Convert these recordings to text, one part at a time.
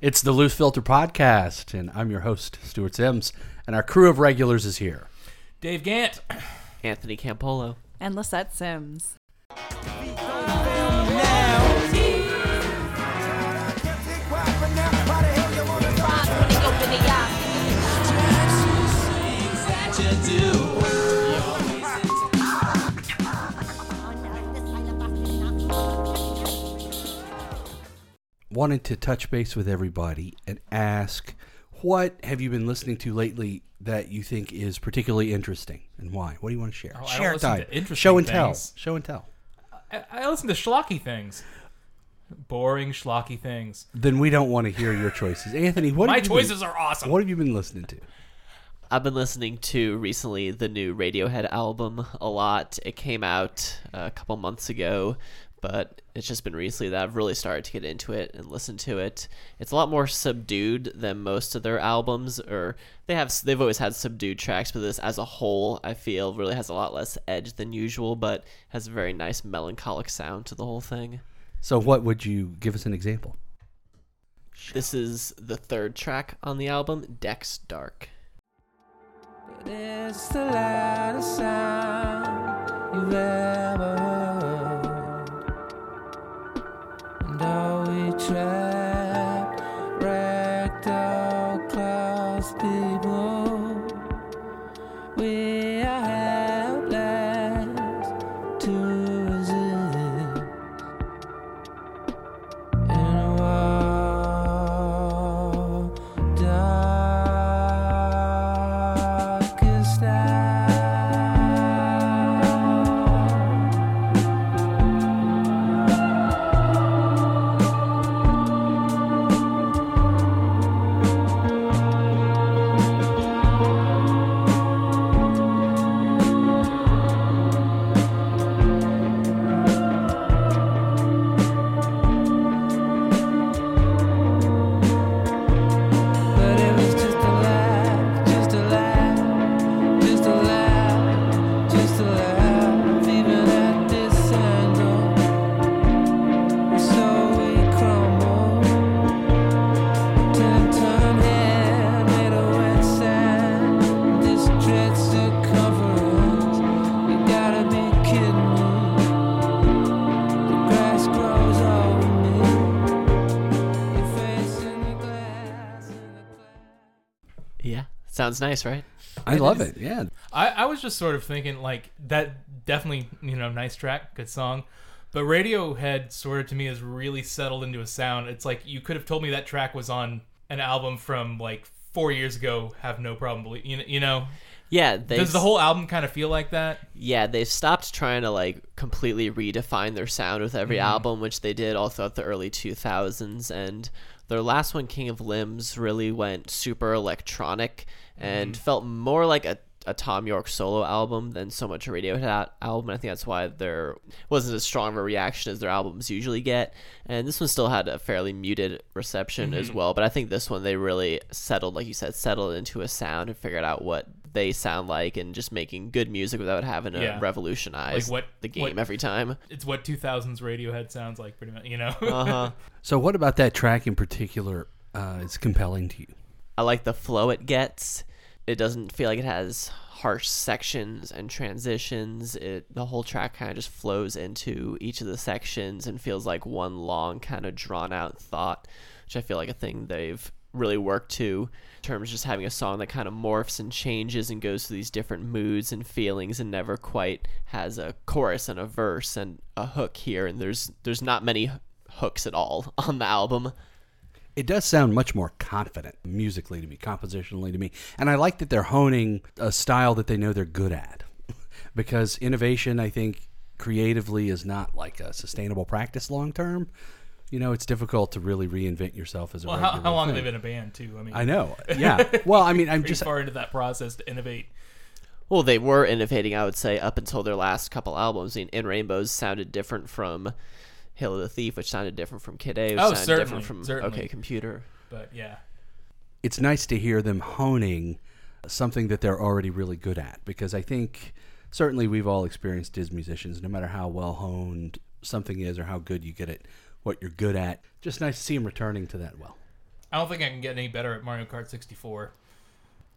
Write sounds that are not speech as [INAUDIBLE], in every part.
It's the Loose Filter Podcast, and I'm your host, Stuart Sims, and our crew of regulars is here. Dave Gant. Anthony Campolo. and Lisette Sims. Wanted to touch base with everybody and ask what have you been listening to lately that you think is particularly interesting and why? What do you want to share? Oh, share time. Show and tell. Show and tell. I, I listen to schlocky things. Boring, schlocky things. Then we don't want to hear your choices. Anthony, what My have you been- choices are awesome. What have you been listening to? I've been listening to recently the new Radiohead album a lot. It came out a couple months ago, but it's just been recently that I've really started to get into it and listen to it. It's a lot more subdued than most of their albums, or they have they've always had subdued tracks, but this as a whole I feel really has a lot less edge than usual, but has a very nice melancholic sound to the whole thing. So, what would you give us an example? This is the third track on the album, Decks Dark. It's the loudest sound you've ever heard. All we trapped, sounds nice, right? I love it. Yeah. I, I was just sort of thinking, like, that definitely, you know, nice track, good song. But Radiohead, sort of to me, has really settled into a sound. It's like you could have told me that track was on an album from, like, four years ago, have no problem believing. You know, you know? Yeah, they Does the whole album kind of feel like that? Yeah, they've stopped trying to like completely redefine their sound with every mm-hmm. album, which they did all throughout the early 2000s. And their last one, King of Limbs, really went super electronic and felt more like a, a Thom Yorke solo album than so much a Radiohead al- album. I think that's why there wasn't as strong of a reaction as their albums usually get. And this one still had a fairly muted reception as well. But I think this one they really settled, like you said, settled into a sound and figured out what they sound like and just making good music without having to Yeah. revolutionize Like what- the game what- every time. It's what 2000s Radiohead sounds like, pretty much, you know? Uh huh. [LAUGHS] So, what about that track in particular uh, is compelling to you? I like the flow it gets. It doesn't feel like it has harsh sections and transitions. It the whole track kind of just flows into each of the sections and feels like one long kind of drawn out thought, which I feel like a thing they've really worked to in terms of just having a song that kind of morphs and changes and goes through these different moods and feelings and never quite has a chorus and a verse and a hook here and there's there's not many hooks at all [LAUGHS] on the album. It does sound much more confident musically to me, compositionally to me. And I like that they're honing a style that they know they're good at. [LAUGHS] because innovation, I think, creatively is not like a sustainable practice long term. You know, it's difficult to really reinvent yourself as a well, how, how long have they been a band, too? I mean, I know. [LAUGHS] Yeah. Well, I mean, I'm just far into that process to innovate. Well, they were innovating, I would say, up until their last couple albums. I mean, In Rainbows sounded different from Hail of the Thief, which sounded different from Kid A, which Oh, sounded certainly, different from certainly. OK Computer. But yeah. it's nice to hear them honing something that they're already really good at because I think certainly we've all experienced as musicians, no matter how well honed something is or how good you get at what you're good at, just nice to see them returning to that well. I don't think I can get any better at Mario Kart 64.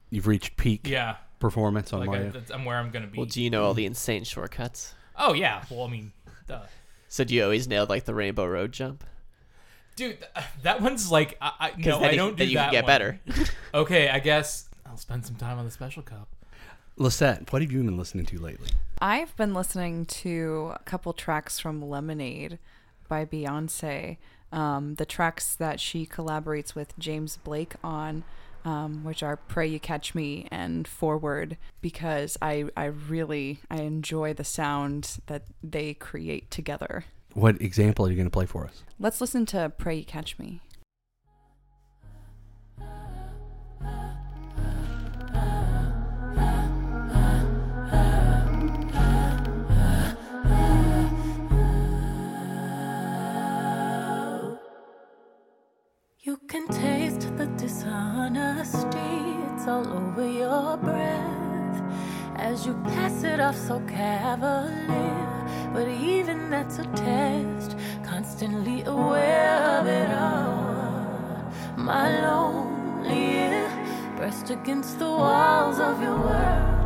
You've reached peak Yeah, performance on like I, Mario. that's, I'm where I'm gonna be. Well, do you know all the insane shortcuts? oh yeah. Well, I mean, duh. So do you always nail like the Rainbow Road jump? dude, th- that one's like I, I no, then I you- don't do then you that. can get one. better. [LAUGHS] Okay, I guess I'll spend some time on the special cup. Lisette, what have you been listening to lately? I've been listening to a couple tracks from Lemonade by Beyonce. Um, the tracks that she collaborates with James Blake on, um, which are "Pray You Catch Me" and "Forward," because I I really I enjoy the sound that they create together. What example are you going to play for us? Let's listen to "Pray You Catch Me." You can taste the dishonesty, it's all over your breath as you pass it off so cavalier. But even that's a test, constantly aware of it all. My lonely ear, pressed against the walls of your world,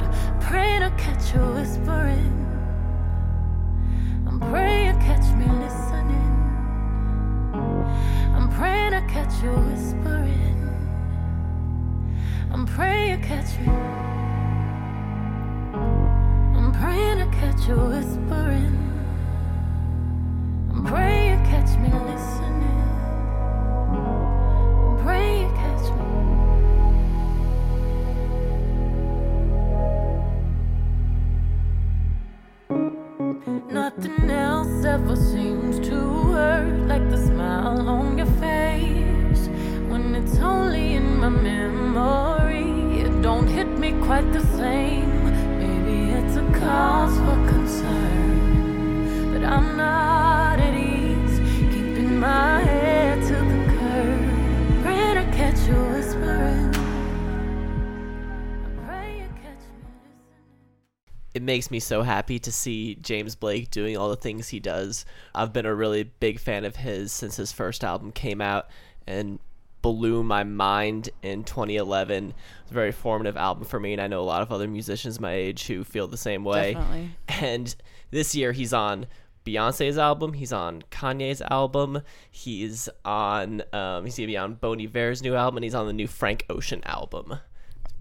makes me so happy to see James Blake doing all the things he does. I've been a really big fan of his since his first album came out and blew my mind in 2011. It's a very formative album for me, and I know a lot of other musicians my age who feel the same way. Definitely. And this year he's on Beyonce's album, he's on Kanye's album, he's on um, he's gonna be on Bon Iver's new album, and he's on the new Frank Ocean album.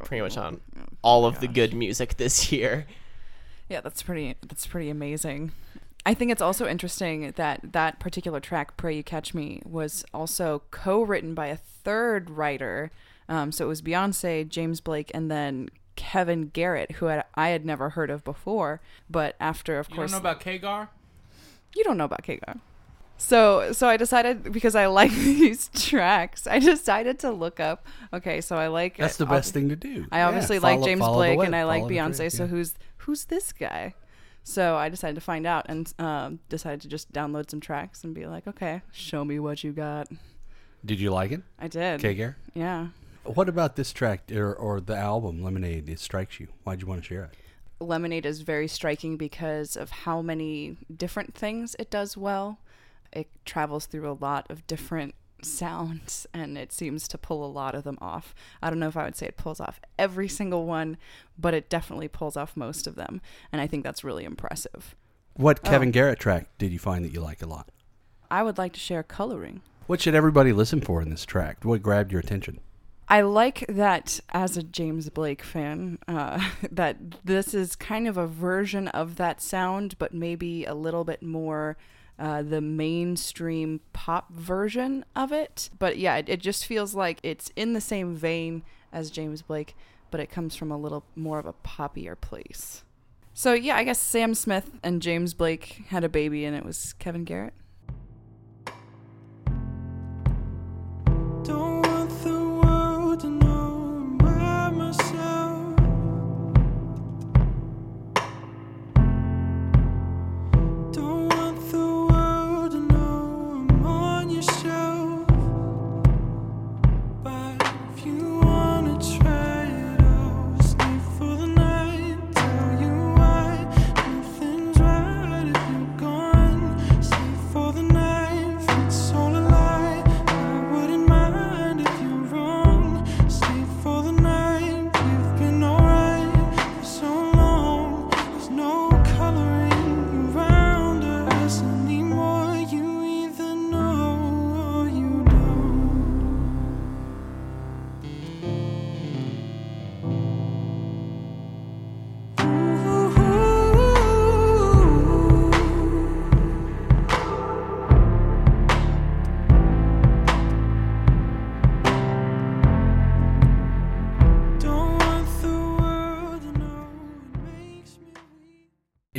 Pretty much on all of the good music this year. Yeah, that's pretty. That's pretty amazing. I think it's also interesting that that particular track, "Pray You Catch Me," was also co-written by a third writer. Um, so it was Beyonce, James Blake, and then Kevin Garrett, who had, I had never heard of before. But after, of You course, you don't know about Kagar? you don't know about Kagar. So so I decided because I like [LAUGHS] these tracks, I decided to look up. Okay, so I like That's the ob- best thing to do. I Yeah, obviously like James Blake web, and I like follow the Beyonce. trend, So yeah. who's who's this guy? So I decided to find out and um, decided to just download some tracks and be like, okay, show me what you got. Did you like it? I did. Okay, Gare? Yeah. What about this track or, or the album Lemonade? It strikes you. Why'd you want to share it? Lemonade is very striking because of how many different things it does well. It travels through a lot of different sounds and it seems to pull a lot of them off. I don't know if I would say it pulls off every single one, but it definitely pulls off most of them. And I think that's really impressive. What Oh. Kevin Garrett track did you find that you like a lot? I would like to share coloring. What should everybody listen for in this track? What grabbed your attention? I like that as a James Blake fan, uh, [LAUGHS] that this is kind of a version of that sound, but maybe a little bit more uh, the mainstream pop version of it. But yeah, it, it just feels like it's in the same vein as James Blake, but it comes from a little more of a poppier place. So yeah, I guess Sam Smith and James Blake had a baby, and it was Kevin Garrett.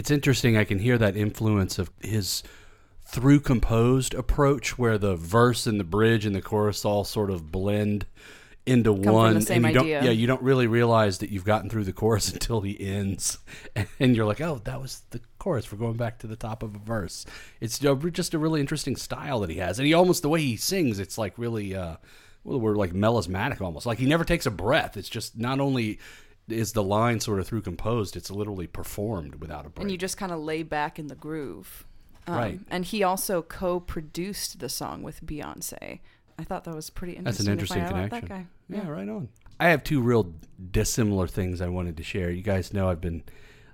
It's interesting. I can hear that influence of his through composed approach, where the verse and the bridge and the chorus all sort of blend into the one, same and you idea. don't. Yeah, you don't really realize that you've gotten through the chorus [LAUGHS] until he ends, [LAUGHS] and you're like, oh, that was the chorus. We're going back to the top of a verse. It's just a really interesting style that he has, and he almost the way he sings, it's like really. Uh, well, we're like melismatic almost. Like he never takes a breath. It's just not only is the line sort of through composed, it's literally performed without a break. and you just kind of lay back in the groove. Um, Right. And he also co-produced the song with Beyonce. I thought that was pretty interesting. That's an interesting connection. That guy. Yeah, right on. I have two real dissimilar things I wanted to share. You guys know I've been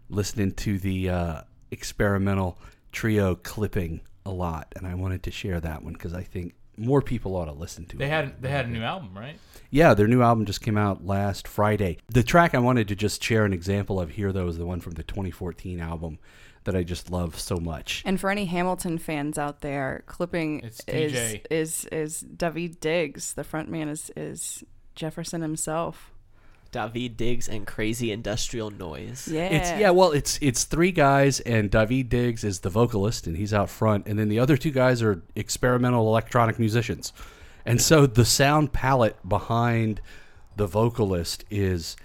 listening to the uh, experimental trio clipping a lot, and I wanted to share that one because I think more people ought to listen to it. They it. had they had a new album, right? Yeah, their new album just came out last Friday. The track I wanted to just share an example of here, though, is the one from the 2014 album that I just love so much. And for any Hamilton fans out there, clipping It's is is is Daveed Diggs. The front man is is Jefferson himself. Daveed Diggs and Crazy Industrial Noise. Yeah. It's yeah, well, it's it's three guys, and Daveed Diggs is the vocalist, and he's out front, and then the other two guys are experimental electronic musicians, and so the sound palette behind the vocalist is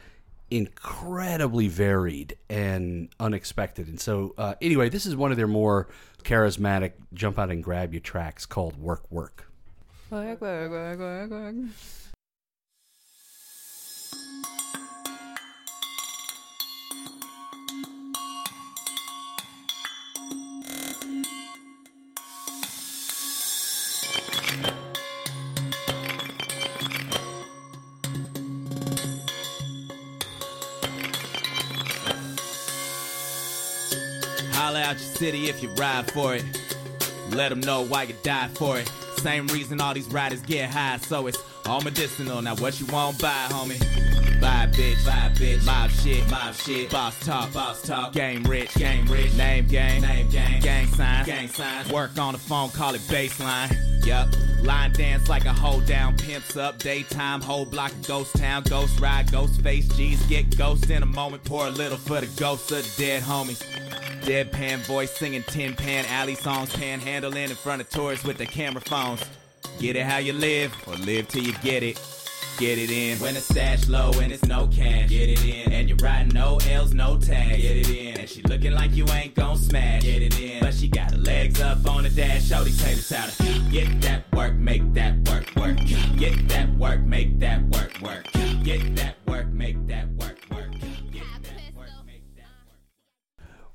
incredibly varied and unexpected, and so uh, anyway, this is one of their more charismatic jump out and grab you tracks called "Work Work." Work, work, work, work, work. Out your city if you ride for it. Let them know why you die for it. Same reason all these riders get high, so it's all medicinal. Now what you want, buy, homie. Buy, bitch, buy, bitch. Mob shit, mob shit. Boss talk, boss talk. Game rich, game rich. Name gang, name gang. Gang signs, gang signs. Work on the phone, call it baseline. Yup. Line dance like a hold down, pimps up. Daytime, whole block of ghost town. Ghost ride, ghost face. G's get ghost in a moment. Pour a little for the ghosts of the dead homies. Deadpan voice singing tin pan alley songs, panhandling in front of tourists with their camera phones. Get it how you live, or live till you get it. Get it in when the stash low and it's no cash. Get it in, and you're riding no L's, no tags. Get it in, and she looking like you ain't gon' smash. Get it in, but she got her legs up on the dash. Show these haters how to get that work, make that work, work. Get that work, make that work, work. Get that work, make that work,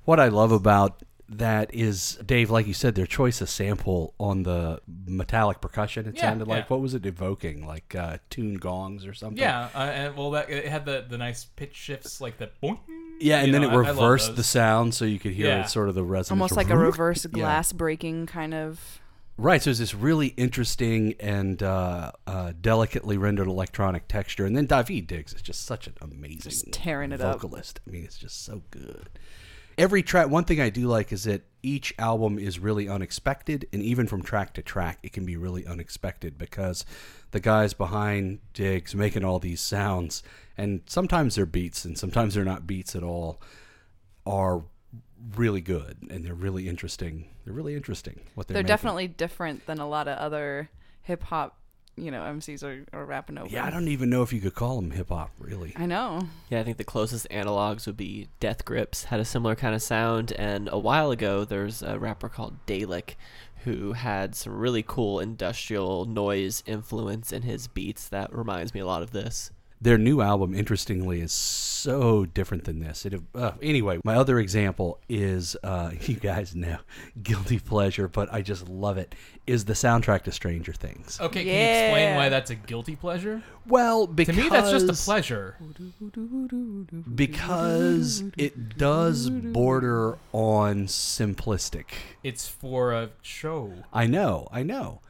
What I love about that is Dave, like you said, their choice of sample on the metallic percussion. It Yeah, sounded like yeah. what was it evoking, like uh, tune gongs or something? Yeah, uh, and well, that it had the the nice pitch shifts, like the boing. yeah, and You then know, it I- I reversed the sound so you could hear Yeah. it sort of the resonance, Almost like a reverse glass breaking kind of. Right, so it's this really interesting and uh, uh, delicately rendered electronic texture, and then Daveed Diggs is just such an amazing Just tearing it up. vocalist. I mean, it's just so good. Every track, one thing I do like is that each album is really unexpected, and even from track to track, it can be really unexpected because the guys behind Diggs making all these sounds, and sometimes they're beats, and sometimes they're not beats at all, are really good and they're really interesting. They're really interesting. What they're They're making. definitely different than a lot of other hip hop, you know, MCs are, are rapping over. Yeah, I don't even know if you could call them hip hop, really. I know. Yeah, I think the closest analogs would be Death Grips had a similar kind of sound, and a while ago there's a rapper called Dalek who had some really cool industrial noise influence in his beats that reminds me a lot of this. Their new album, interestingly, is so different than this. It, uh, anyway, my other example is, uh, [LAUGHS] you guys know, [LAUGHS] guilty pleasure, but I just love it. Is the soundtrack to Stranger Things? Okay, can you explain Yeah. why that's a guilty pleasure? Well, because To me, that's just a pleasure. because it does border on simplistic. It's for a show. I know, I know.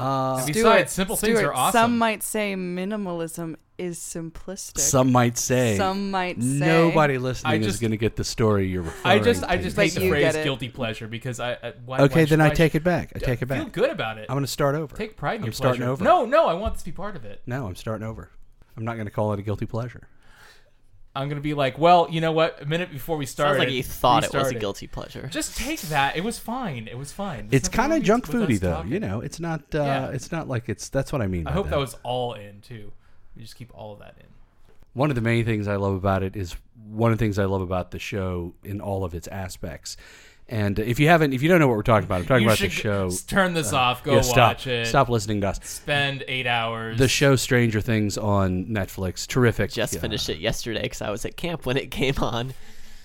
Uh, And besides, simple things are awesome. Some might say minimalism is simplistic. some might say. Some might say Nobody listening is going to get the story you're referring I just, I just But hate the phrase guilty pleasure because I. I why, Okay, why then should- I take should- it back. I take it back. Feel good about it. I'm going to start over. Take pride in I'm your starting pleasure. over. No, no, I want this to be part of it. No, I'm starting over. I'm not going to call it a guilty pleasure. I'm gonna be like, well, you know what? A minute before we started, Sounds like you thought it was a guilty pleasure. Just take that. It was fine. It was fine. There's It's kind of junk with us foody though, talking. you know. It's not. Uh, Yeah. It's not like it's. That's what I mean. I by hope that was all in too. We just keep all of that in. one of the main things I love about it is one of the things I love about the show in all of its aspects. And if you haven't, if you don't know what we're talking about, I'm talking you about the show. turn this off. Go yeah, stop, watch it. stop listening to us. Spend eight hours. The show Stranger Things on Netflix, terrific. Just Yeah. finished it yesterday because I was at camp when it came on.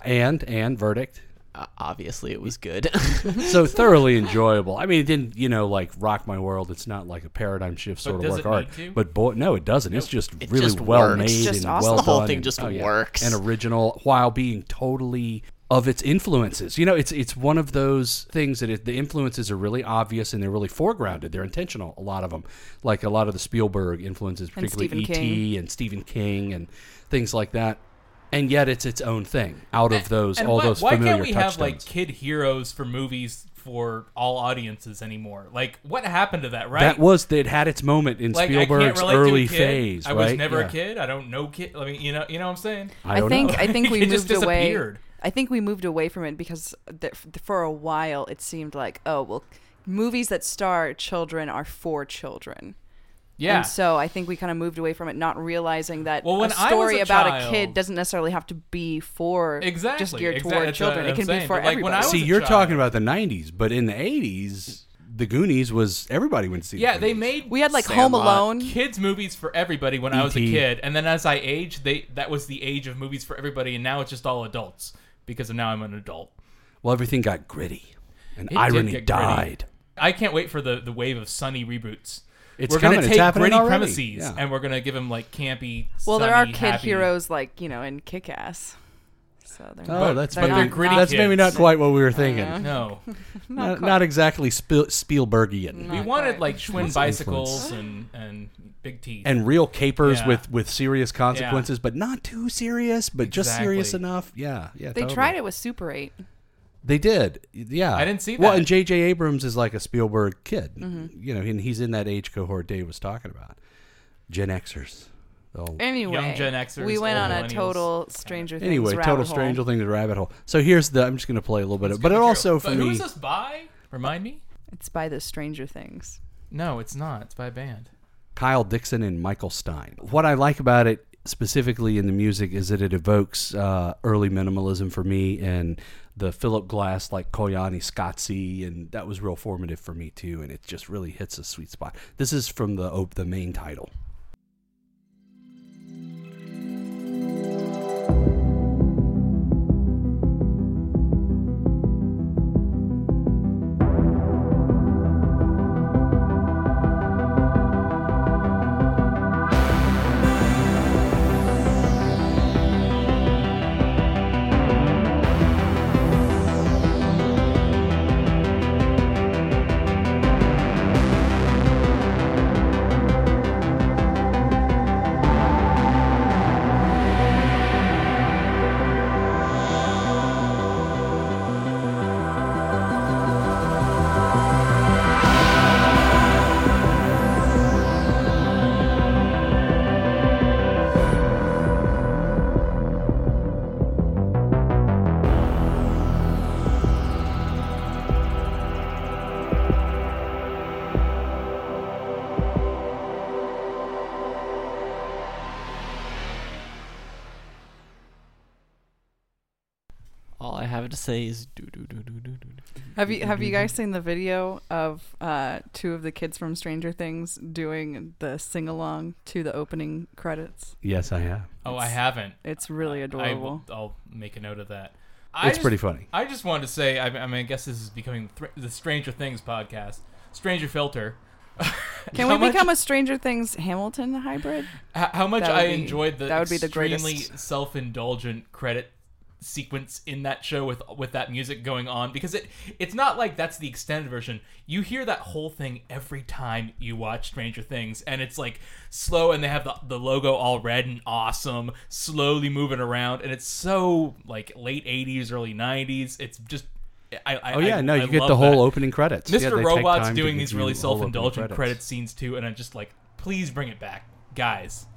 and and verdict. Uh, obviously, it was good. [LAUGHS] So thoroughly enjoyable. I mean, it didn't you know like rock my world. It's not like a paradigm shift But sort of work it art. need to? But boy, no, it doesn't. It's just It really just well works. made It's just and awesome. well The whole done thing and- just oh, yeah. works. and original while being totally of its influences. You know, it's it's one of those things that it, the influences are really obvious and they're really foregrounded. They're intentional. A lot of them, like a lot of the Spielberg influences, particularly E.T. King. and Stephen King and things like that. And yet, it's its own thing. Out of those, And all why, those why familiar can't we have like kid heroes for movies for all audiences anymore? Like, what happened to that? Right? That was that had its moment in like, Spielberg's relate to a early kid. phase. I was never Yeah. a kid. I don't know kid. I mean, you know, you know what I'm saying? I, I, don't think know. I think [LAUGHS] we It just moved away. Disappeared. I think we moved away from it because th- for a while it seemed like oh well, movies that star children are for children. Yeah. And so I think we kind of moved away from it, not realizing that Well, when a I story a about child- a kid doesn't necessarily have to be for Exactly, just geared exact- toward uh, children. It can saying, be for but, like, when everybody. I was See, you're child. talking about the '90s, but in the '80s, the Goonies was everybody went to see. the yeah, they made we had like Home Alone. kids movies for everybody when I was a kid, and then as I aged, they that was the age of movies for everybody, and now it's just all adults because now I'm an adult. Well, everything got gritty, and It did irony get gritty. died. I can't wait for the the wave of Sunny reboots. It's we're coming. gonna It's take happening gritty already. premises Yeah. and we're gonna give them like campy. Well, there are sunny, kid happy- heroes like you know in Kick Ass. So they're Oh, But- that's they're maybe, but they're not- gritty that's maybe not quite what we were thinking. Uh, No, [LAUGHS] not, not exactly Spiel, Spielbergian. we wanted quite. like Schwinn bicycles and and big teeth. and real capers Yeah. with with serious consequences, but not too serious, but just serious enough. Yeah, yeah. They totally. tried it with Super Eight. They did. Yeah. I didn't see that. Well, that. and J.J. Abrams is like a Spielberg kid. Mm-hmm. You know, and he's in that age cohort Dave was talking about. Gen Xers. Oh. Anyway, Gen Xers, we went on a total Stranger Things Anyway, rabbit total hole. Stranger Things rabbit hole. So here's the. I'm just going to play a little bit of, but it also true. for but me. Who's this by? Remind me. It's by the Stranger Things. No, it's not. It's by a band. Kyle Dixon and Michael Stein. What I like about it specifically in the music is that it evokes uh, early minimalism for me and the Philip Glass like Koyaanisqatsi and that was real formative for me too and it just really hits a sweet spot. This is from the op- the main title. Have to say is do do do do do do. Have you have you guys seen the video of uh, two of the kids from Stranger Things doing the sing along to the opening credits? Yes, I have. Oh, I haven't. It's really adorable. will, I'll make a note of that. I It's just- pretty funny. I just wanted to say, I, I mean, I guess this is becoming thr the Stranger Things podcast. Stranger Filter. Can we become a Stranger Things Hamilton hybrid? How, how much That would I be- enjoyed the that would be the extremely greatest. self-indulgent credit sequence in that show with with that music going on because it it's not like that's the extended version. You hear that whole thing every time you watch Stranger Things and it's like slow and they have the, the logo all red and awesome, slowly moving around and it's so like late 80s early 90s. It's just I, I Oh yeah, no, I you get the whole that. opening credits. Mr. Yeah, Robot's doing these really self-indulgent credit scenes too, and I'm just like, please bring it back, guys.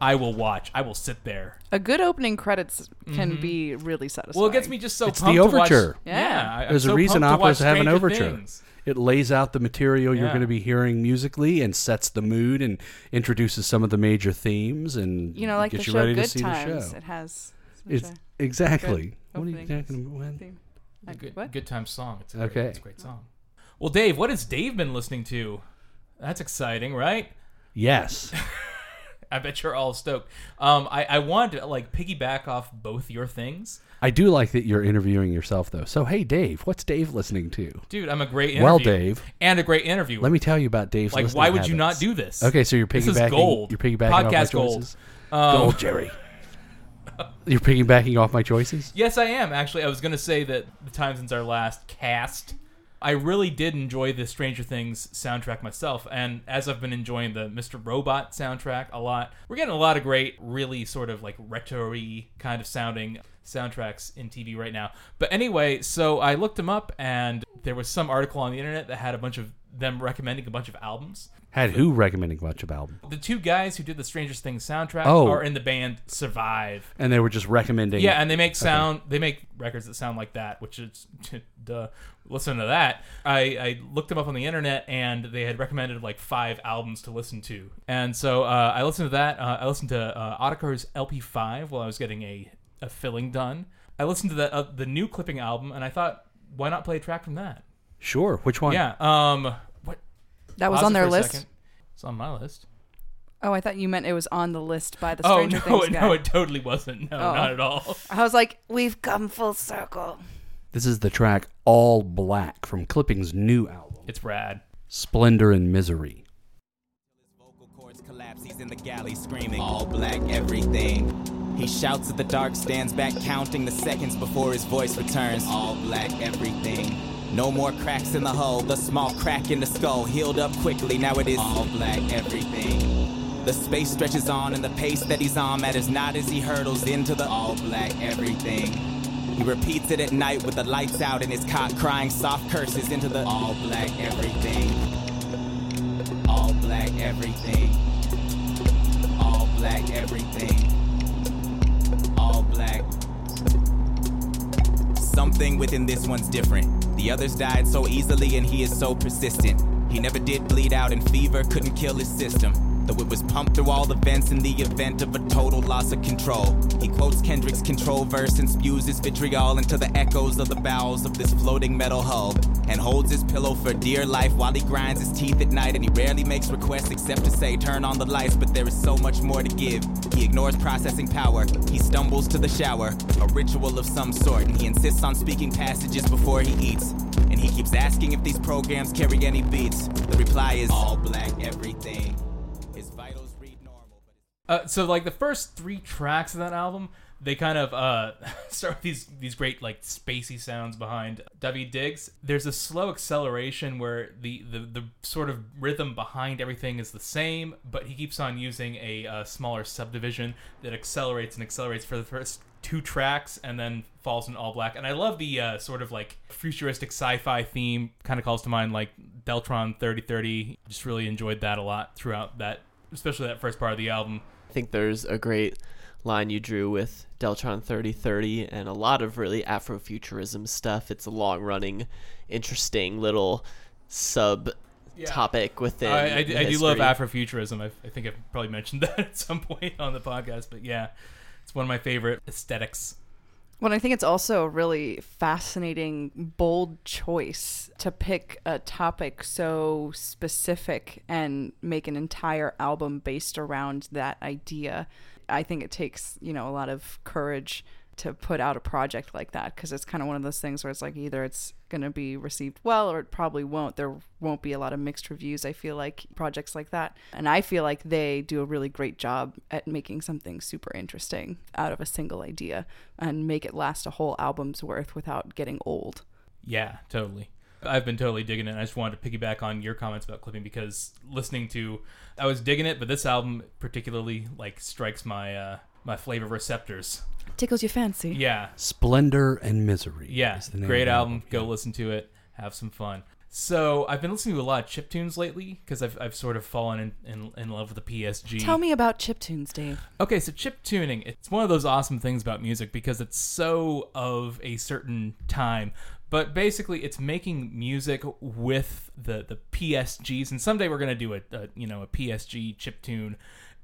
I will watch. I will sit there. A good opening credits can be really satisfying. Mm-hmm. Well, it gets me just so It's pumped the to watch- overture. Yeah, Yeah. I- I'm There's a so reason pumped to watch operas have an overture. Things. It lays out the material you're Yeah. going to be hearing musically and sets the mood and introduces some of the major themes and you know, like the gets you show ready to Good see Times. the show. It has. It's a exactly. What are you opening talking about? theme. A good, what? good time song. It's a great, Okay. it's a great song. Well, Dave, what has Dave been listening to? That's exciting, right? Yes. [LAUGHS] I bet you're all stoked. Um, I, I wanted to like piggyback off both your things, I do like that you're interviewing yourself though. So hey Dave, what's Dave listening to? dude. I'm a great interview. Well, Dave, and a great interview. let me tell you about Dave's like, why would you not do this? Okay, so you're piggybacking. This is gold. You're piggybacking off my Podcast gold. Um, gold, Jerry. [LAUGHS] you're piggybacking off my choices. Yes, I am. Actually, I was going to say that the time since our last cast, I really did enjoy the Stranger Things soundtrack myself. And as I've been enjoying the Mr. Robot soundtrack a lot, we're getting a lot of great, really sort of like retro y kind of sounding soundtracks in TV right now. But anyway, so I looked them up, and there was some article on the internet that had a bunch of them recommending a bunch of albums. Had who recommending a bunch of albums? The two guys who did the Stranger Things soundtrack Oh. are in the band Survive. And they were just recommending. Yeah, and they make sound. They make records that sound like that, which is [LAUGHS] duh. Listen to that. I, I looked them up on the internet, and they had recommended like five albums to listen to, and so uh, I listened to that. Uh, I listened to uh, Autechre's LP5 while I was getting a, a filling done. I listened to that uh, the new clipping album, and I thought, why not play a track from that? Sure. Which one? Yeah. Um. What? That was pause on it their for a list. second. It's on my list. Oh, I thought you meant it was on the list by the Oh Stranger no, Things [LAUGHS] guy. no, it totally wasn't. No, Oh. not at all. I was like, we've come full circle. This is the track All Black from Clipping's new album, It's rad. Splendor and Misery. Vocal cords collapse, he's in the galley screaming, All black everything. He shouts at the dark, stands back, counting the seconds before his voice returns. All black everything. No more cracks in the hull, the small crack in the skull healed up quickly. Now it is all black everything. The space stretches on, and the pace that he's on matters not as he hurtles into the all black everything. He repeats it at night with the lights out in his cot, crying soft curses into the all black everything. All black everything. All black everything. All black. Something within this one's different. The others died so easily and he is so persistent. He never did bleed out and fever couldn't kill his system. Though it was pumped through all the vents in the event of a total loss of control. He quotes Kendrick's control verse and spews his vitriol into the echoes of the bowels of this floating metal hull. And holds his pillow for dear life while he grinds his teeth at night. And he rarely makes requests except to say, Turn on the lights, but there is so much more to give. He ignores processing power. He stumbles to the shower, a ritual of some sort. And he insists on speaking passages before he eats. And he keeps asking if these programs carry any beats. The reply is all black everything. His vitals read normal. But Uh, so like the first three tracks of that album, they kind of uh, [LAUGHS] start with these these great like spacey sounds behind W Diggs. There's a slow acceleration where the, the the sort of rhythm behind everything is the same, but he keeps on using a uh, smaller subdivision that accelerates and accelerates for the first two tracks and then falls in all black. And I love the uh, sort of like futuristic sci-fi theme. Kind of calls to mind like Deltron 3030. Just really enjoyed that a lot throughout that, especially that first part of the album. I think there's a great line you drew with Deltron 3030 and a lot of really Afrofuturism stuff. It's a long running, interesting little sub topic within. I, I, I do love history. Afrofuturism. I, I think I've probably mentioned [LAUGHS] that at some point on the podcast, but yeah, it's one of my favorite aesthetics. Well, I think it's also a really fascinating, bold choice to pick a topic so specific and make an entire album based around that idea. I think it takes, you know, a lot of courage to put out a project like that because it's kind of one of those things where it's like either it's going to be received well or it probably won't. There won't be a lot of mixed reviews, I feel like, projects like that. And I feel like they do a really great job at making something super interesting out of a single idea and make it last a whole album's worth without getting old. Yeah, totally. I've been totally digging it. and I just wanted to piggyback on your comments about clipping because listening to, I was digging it, but this album particularly like strikes my uh, my flavor receptors. Tickles your fancy. Yeah, Splendor and Misery. yeah, is the name great album. Go Yeah. listen to it. Have some fun. So I've been listening to a lot of chip tunes lately because I've, I've sort of fallen in, in, in love with the PSG. Tell me about chip tunes, Dave. Okay, so chip tuning, it's one of those awesome things about music because it's so of a certain time. But basically, it's making music with the, the PSGs, and someday we're gonna do a, a you know a PSG chip tune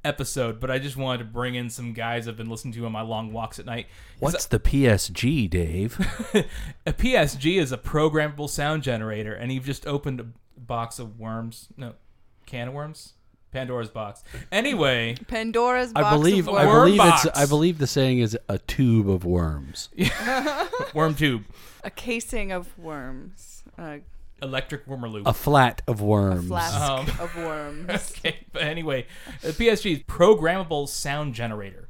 episode. But I just wanted to bring in some guys I've been listening to on my long walks at night What's the PSG, Dave? [LAUGHS] a PSG is a programmable sound generator, and you've just opened a box of worms. No, can of worms. Pandora's box. Anyway, [LAUGHS] Pandora's box I believe of I worms. Worm believe it's box. I believe the saying is a tube of worms. [LAUGHS] worm tube, a casing of worms. Uh, electric wormer loop. A flat of a worms. flask Um, of worms. [LAUGHS] okay, but anyway, the PSG is programmable sound generator.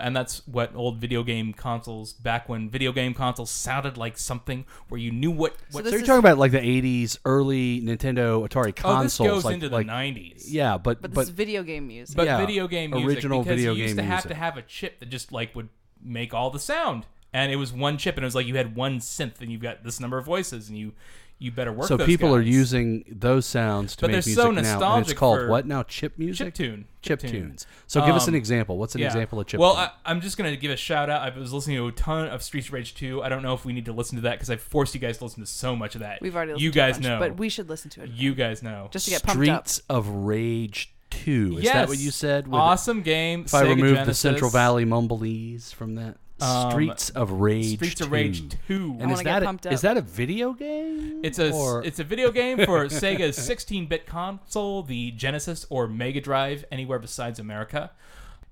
And that's what old video game consoles back when video game consoles sounded like something where you knew what what this So you're is- talking about like the '80s, early Nintendo, Atari Oh, this consoles. goes like, into the 90s. Yeah, but But this but is video game music. but Yeah, video game music original because video you used game to have music. to have a chip that just like would make all the sound and it was one chip and it was like you had one synth and you've got this number of voices and you you better work so those people are using those sounds to But make they're music so now, and it's called what now? Chip music. chip tune Chip tune. tunes. So give us an Um, example. What's an Yeah. example of chip? Well, tune? I, I'm just gonna give a shout out. I was listening to a ton of Streets of Rage 2. I don't know if we need to listen to that because I forced you guys to listen to so much of that. We've already you guys bunch, know, but we should listen to it. you guys know. just to get pumped up. Streets of Rage Two. Is yes, that what you said? With- awesome game. If I Sega remove the Central Valley Mumblelees from that, Um, Streets of Rage. Streets 2. of Rage 2. I And is wanna get that pumped a, up. is that a video game? It's a Or- it's a video game for Sega's 16-bit console, the Genesis or Mega Drive, anywhere besides America.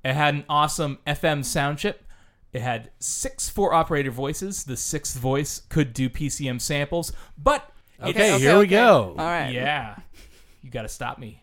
It had an awesome FM sound chip. It had six four-operator voices. The sixth voice could do PCM samples, but it- Okay, here we go. All right. yeah, you got to stop me.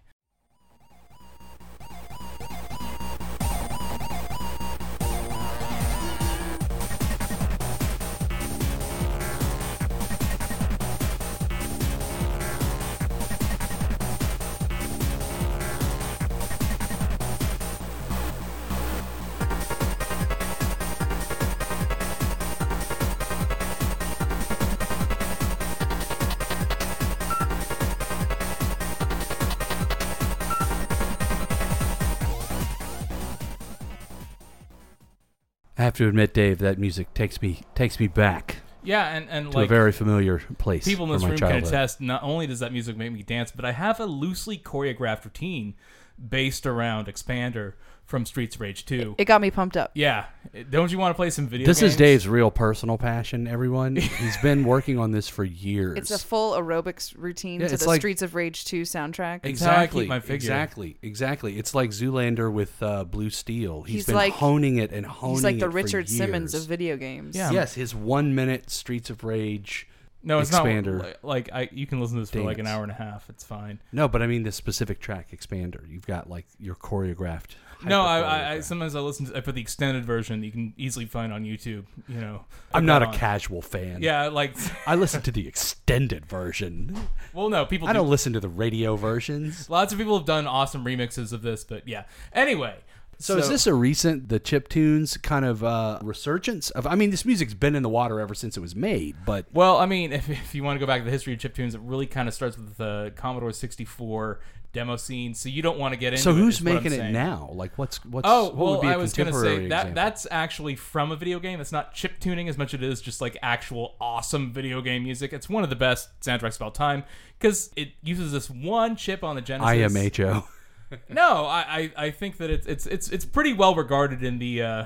I have to admit, Dave, that music takes me takes me back Yeah, and and to like a very familiar place. people in this room can attest. Not only does that music make me dance, but I have a loosely choreographed routine based around Expander from Streets of Rage 2. It got me pumped up. Yeah, don't you want to play some video? This games? is Dave's real personal passion. Everyone, [LAUGHS] he's been working on this for years. It's a full aerobics routine Yeah, to it's the like- Streets of Rage 2 soundtrack. It's how I exactly, my exactly, exactly. It's like Zoolander with uh, Blue Steel. He's been like- honing it and honing it. He's like the Richard Simmons of video games. Yeah. Yes, his one minute Streets of Rage. No, it's Expander. not like I. You can listen to this for like an Dance. hour and a half. It's fine. No, but I mean the specific track Expander. You've got like your choreographed. No, I, I, I hyper-choreographed. sometimes I listen to I put the extended version. You can easily find on YouTube. You know, I'm not a on. casual fan. Yeah, like [LAUGHS] I listen to the extended version. well, no, people. I do- don't listen to the radio versions. Lots of people have done awesome remixes of this, but yeah. Anyway, So, is this a recent the chip tunes kind of uh, resurgence of? I mean, this music's been in the water ever since it was made, but Well, I mean, [LAUGHS] if, if you want to go back to the history of chip tunes, it really kind of starts with the Commodore 64 demo scene. So you don't want to get into so who's is making it now? Like, what's what's Oh, what well, would be a I was going to say that example? that's actually from a video game. It's not chip tuning as much as it is just like actual awesome video game music. It's one of the best soundtracks of all time because it uses this one chip on the Genesis. IMHO. [LAUGHS] No, I, I, I think that it's it's it's it's pretty well regarded in the uh,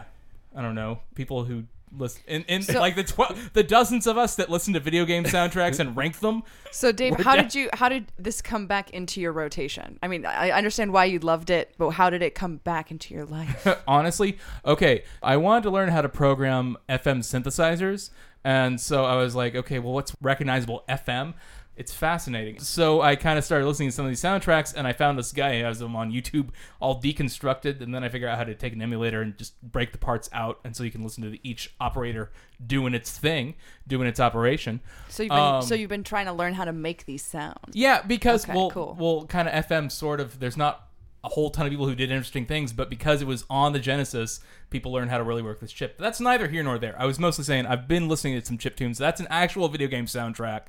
I don't know people who listen in, in So- like the tw- the dozens of us that listen to video game soundtracks and rank them. So Dave, how down- did you how did this come back into your rotation? I mean, I I understand why you loved it, but how did it come back into your life? [LAUGHS] Honestly, okay, I wanted to learn how to program FM synthesizers, and so I was like, okay, well, what's recognizable FM? It's fascinating. So I kind of started listening to some of these soundtracks, and I found this guy who has them on YouTube, all deconstructed, and then I figured out how to take an emulator and just break the parts out, and so you can listen to the, each operator doing its thing, doing its operation. So you've been Um, so you've been trying to learn how to make these sounds. Yeah, because Okay, well, cool. well, kind of FM sort of. There's not a whole ton of people who did interesting things, but because it was on the Genesis, people learned how to really work this chip. But that's neither here nor there. I was mostly saying I've been listening to some chip tunes. That's an actual video game soundtrack.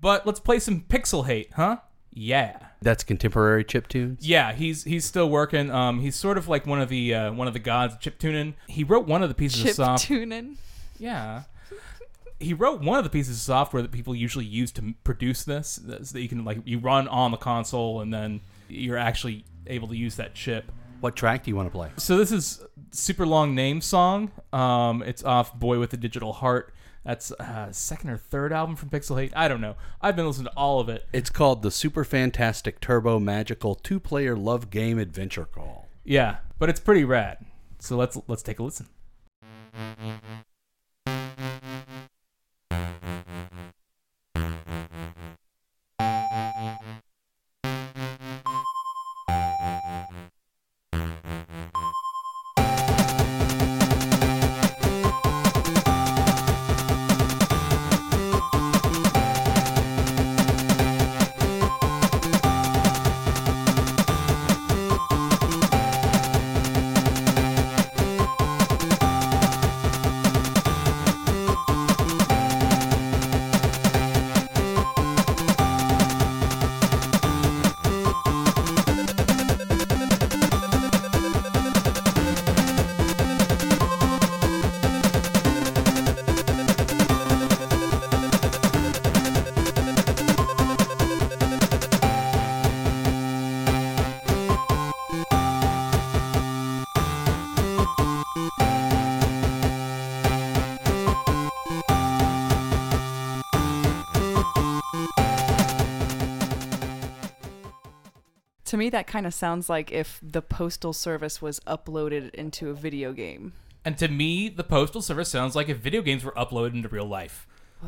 But let's play some Pixelh8, huh? Yeah. That's contemporary chip tunes. Yeah, he's he's still working. Um, he's sort of like one of the uh, one of the gods of chip tuning. He wrote one of the pieces Chip of soft. tuning. yeah. He wrote one of the pieces of software that people usually use to produce this, so that you can like you run on the console and then you're actually able to use that chip. What track do you want to play? So this is super long name song. Um, it's off Boy with a Digital Heart. That's uh, second or third album from Pixelh8. I don't know. I've been listening to all of it. It's called the Super Fantastic Turbo Magical Two Player Love Game Adventure Call. Yeah, but it's pretty rad. So let's let's take a listen. Me, that kind of sounds like if the postal service was uploaded into a video game. And to me, the Postal Service sounds like if video games were uploaded into real life. [LAUGHS]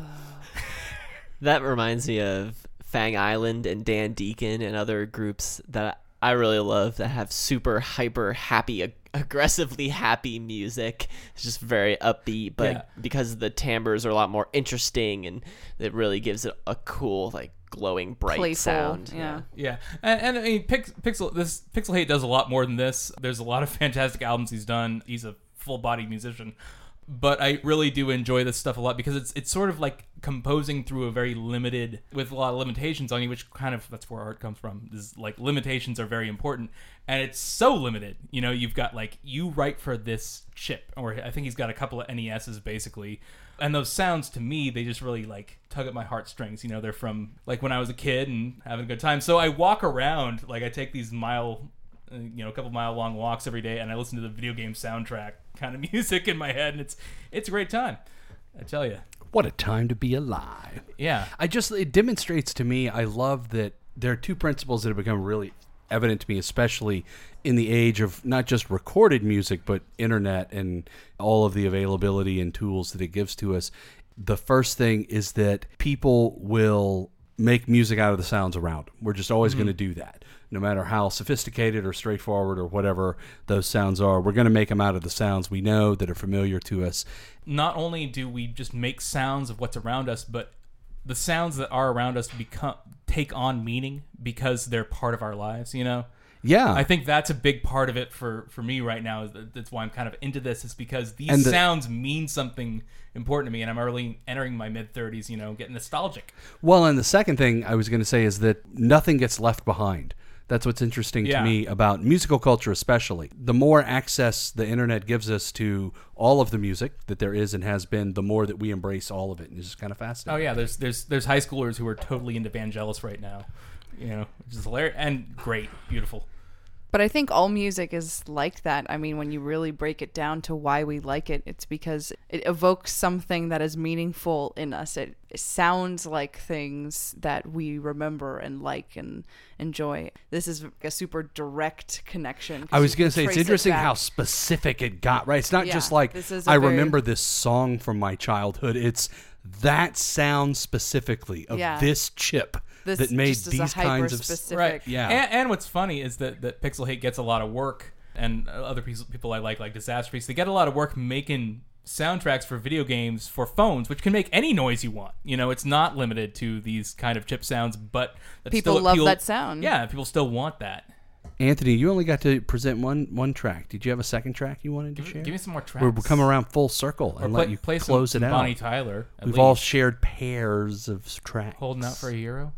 That reminds me of Fang Island and Dan Deacon and other groups that I really love that have super hyper happy, ag- aggressively happy music. It's just very upbeat, but Yeah. because the timbres are a lot more interesting and it really gives it a cool, like glowing, bright Playful, sound. yeah. Yeah, and, and I mean, Pix, Pixel this Pixelh8 does a lot more than this. There's a lot of [LAUGHS] fantastic albums he's done. He's a full body musician, but I really do enjoy this stuff a lot because it's it's sort of like composing through a very limited with a lot of limitations on you, which kind of that's where art comes from. Is like limitations are very important, and it's so limited. You know, you've got like you write for this chip, or I think he's got a couple of NESs basically. And those sounds to me, they just really like tug at my heartstrings. You know, they're from like when I was a kid and having a good time. So I walk around, like I take these mile, uh, you know, a couple mile long walks every day, and I listen to the video game soundtrack kind of [LAUGHS] music in my head, and it's it's a great time. I tell you, What a time to be alive. yeah. I just it demonstrates to me I love that there are two principles that have become really evident to me especially in the age of not just recorded music but internet and all of the availability and tools that it gives to us. The first thing is that people will make music out of the sounds around them. We're just always mm-hmm. going to do that. No matter how sophisticated or straightforward or whatever those sounds are, we're going to make them out of the sounds we know that are familiar to us. Not only do we just make sounds of what's around us, but the sounds that are around us become take on meaning because they're part of our lives. You know. Yeah. I think that's a big part of it for for me right now. That's why I'm kind of into this. Is because these the- sounds mean something important to me, and I'm early entering my mid 30s. You know, getting nostalgic. Well, and the second thing I was going to say is that nothing gets left behind. That's what's interesting Yeah. to me about musical culture, especially. The more access the internet gives us to all of the music that there is and has been, the more that we embrace all of it. And it's just kind of fascinating. Oh yeah, there's there's there's high schoolers who are totally into Vangelis right now. You know, which is hilarious and great, beautiful. But I think all music is like that. I mean, when you really break it down to why we like it, it's because it evokes something that is meaningful in us. It, it sounds like things that we remember and like and enjoy. This is a super direct connection. I was going to say, it's trace it interesting how specific it got, right? It's not Yeah, just like, this is a I very- remember this song from my childhood. It's that sound specifically of Yeah. this chip This that made just is a these kinds of. hyper-specific- Right. Yeah. And, and what's funny is that, that Pixelh8 gets a lot of work, and other people, people I like, like Disasterpeace, they get a lot of work making soundtracks for video games for phones, which can make any noise you want. You know, it's not limited to these kind of chip sounds, but that's People still love appeal- that sound. Yeah, people still want that. Anthony, you only got to present one one track. Did you have a second track you wanted to Give, share? give me some more tracks. We're we're coming around full circle Or and play, let you play some, close some it out. Bonnie Tyler. at We've all shared pairs of tracks. holding out for a hero.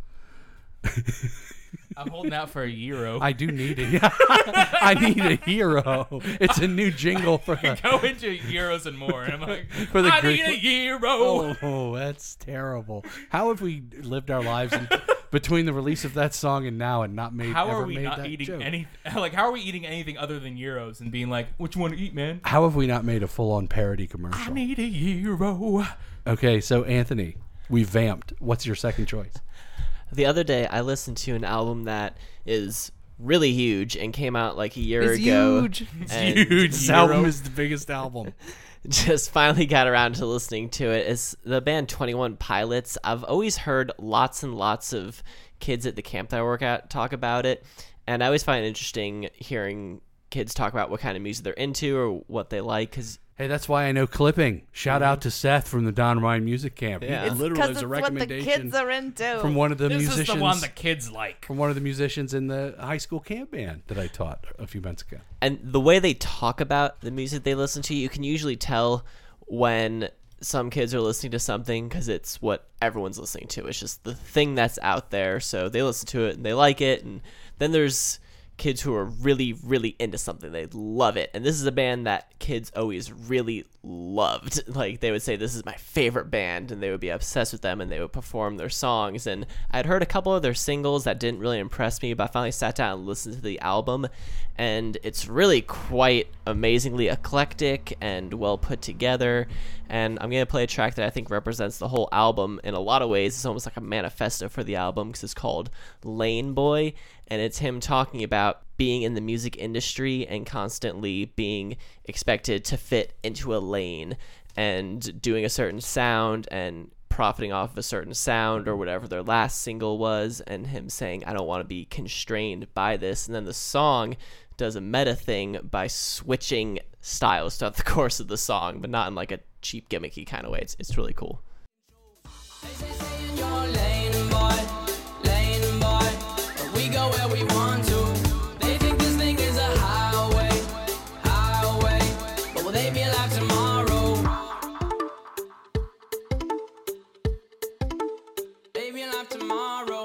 [LAUGHS] I'm holding out for a euro. I do need it. [LAUGHS] [LAUGHS] I need a hero. It's a new jingle for the. go into euros and more, and I'm like, For the I Greek- need a euro. Oh, that's terrible. How have we lived our lives in, between the release of that song and now and not made? How ever are we made not that eating joke? any? Like, how are we eating anything other than euros and being like, "What you want to eat, man?" How have we not made a full-on parody commercial? I need a euro. Okay, so Anthony, we vamped. What's your second choice? The other day, I listened to an album that is really huge and came out like a year It's ago. huge. [LAUGHS] and Huge. This album is the biggest album. [LAUGHS] just finally got around to listening to it. It's the band 21 Pilots. I've always heard lots and lots of kids at the camp that I work at talk about it, and I always find it interesting hearing kids talk about what kind of music they're into or what they like because Hey, that's why I know clipping. Shout out mm-hmm. to Seth from the Don Ryan Music Camp. Yeah. It's literally is a recommendation are into. from one of the This musicians is the one the kids like. from one of the musicians in the high school camp band that I taught a few months ago. and the way they talk about the music they listen to, you can usually tell when some kids are listening to something because it's what everyone's listening to. It's just the thing that's out there, so they listen to it and they like it. And then there's kids who are really, really into something. They love it. And this is a band that kids always really loved. [LAUGHS] Like they would say, "This is my favorite band," and they would be obsessed with them, and they would perform their songs. And I'd heard a couple of their singles that didn't really impress me, but I finally sat down and listened to the album, and it's really quite amazingly eclectic and well put together. And I'm gonna play a track that I think represents the whole album in a lot of ways. It's almost like a manifesto for the album because it's called Lane Boy, and it's him talking about being in the music industry and constantly being expected to fit into a lane and doing a certain sound and profiting off of a certain sound or whatever their last single was and him saying I don't want to be constrained by this. And then the song does a meta thing by switching styles throughout the [LAUGHS] course of the song but not in like a cheap gimmicky kind of way. It's, it's really cool Where we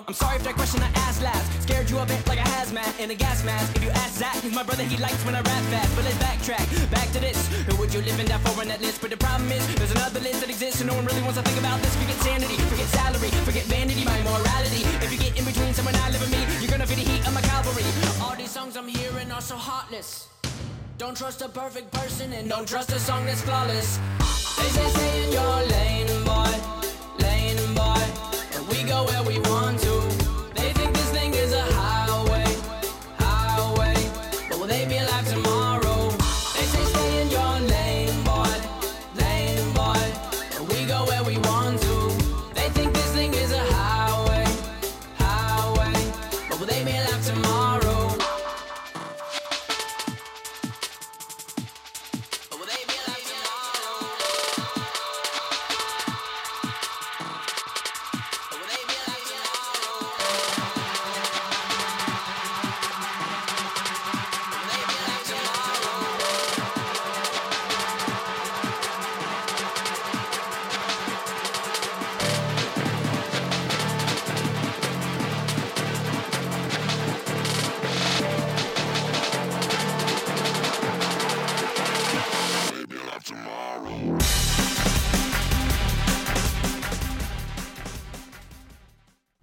I'm sorry if that question I asked last scared you a bit like a hazmat in a gas mask. If you ask Zach, he's my brother, he likes when I rap fast. But let's backtrack, back to this. Who would you live in that for on that list? But the problem is, there's another list that exists, and no one really wants to think about this. Forget sanity, forget salary, forget vanity, my morality. If you get in between someone I live and me, you're gonna feel the heat of my cavalry. All these songs I'm hearing are so heartless. Don't trust a perfect person and don't trust a song that's flawless. They say stay in your lane, boy, lane, boy. And we go where we want to.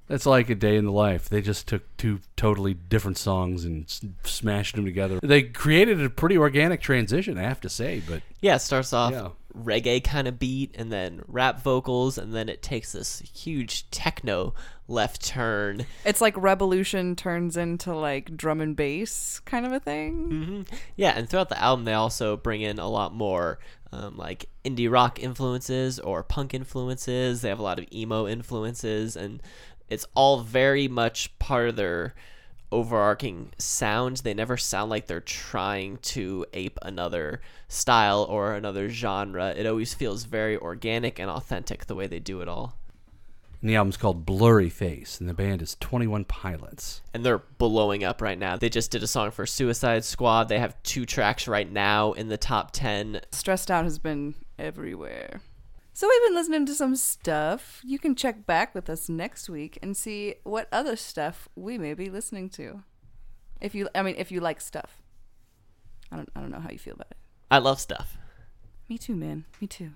That's like a day in the life. They just took two totally different songs and s- smashed them together. They created a pretty organic transition, I have to say. But Yeah, it starts off Yeah. Reggae kind of beat and then rap vocals and then it takes this huge techno left turn. It's like Revolution turns into like drum and bass kind of a thing. Yeah, and throughout the album they also bring in a lot more um, like indie rock influences or punk influences. They have a lot of emo influences and it's all very much part of their overarching sound. They never sound like they're trying to ape another style or another genre. It always feels very organic and authentic the way they do it all. And the album's called Blurryface, and the band is 21 Pilots. and they're blowing up right now. They just did a song for Suicide Squad. They have two tracks right now in the top 10. Stressed Out has been everywhere. So we've been listening to some stuff. You can check back with us next week and see what other stuff we may be listening to. If you I mean if you like stuff. I don't I don't know how you feel about it. I love stuff. Me too, man. Me too.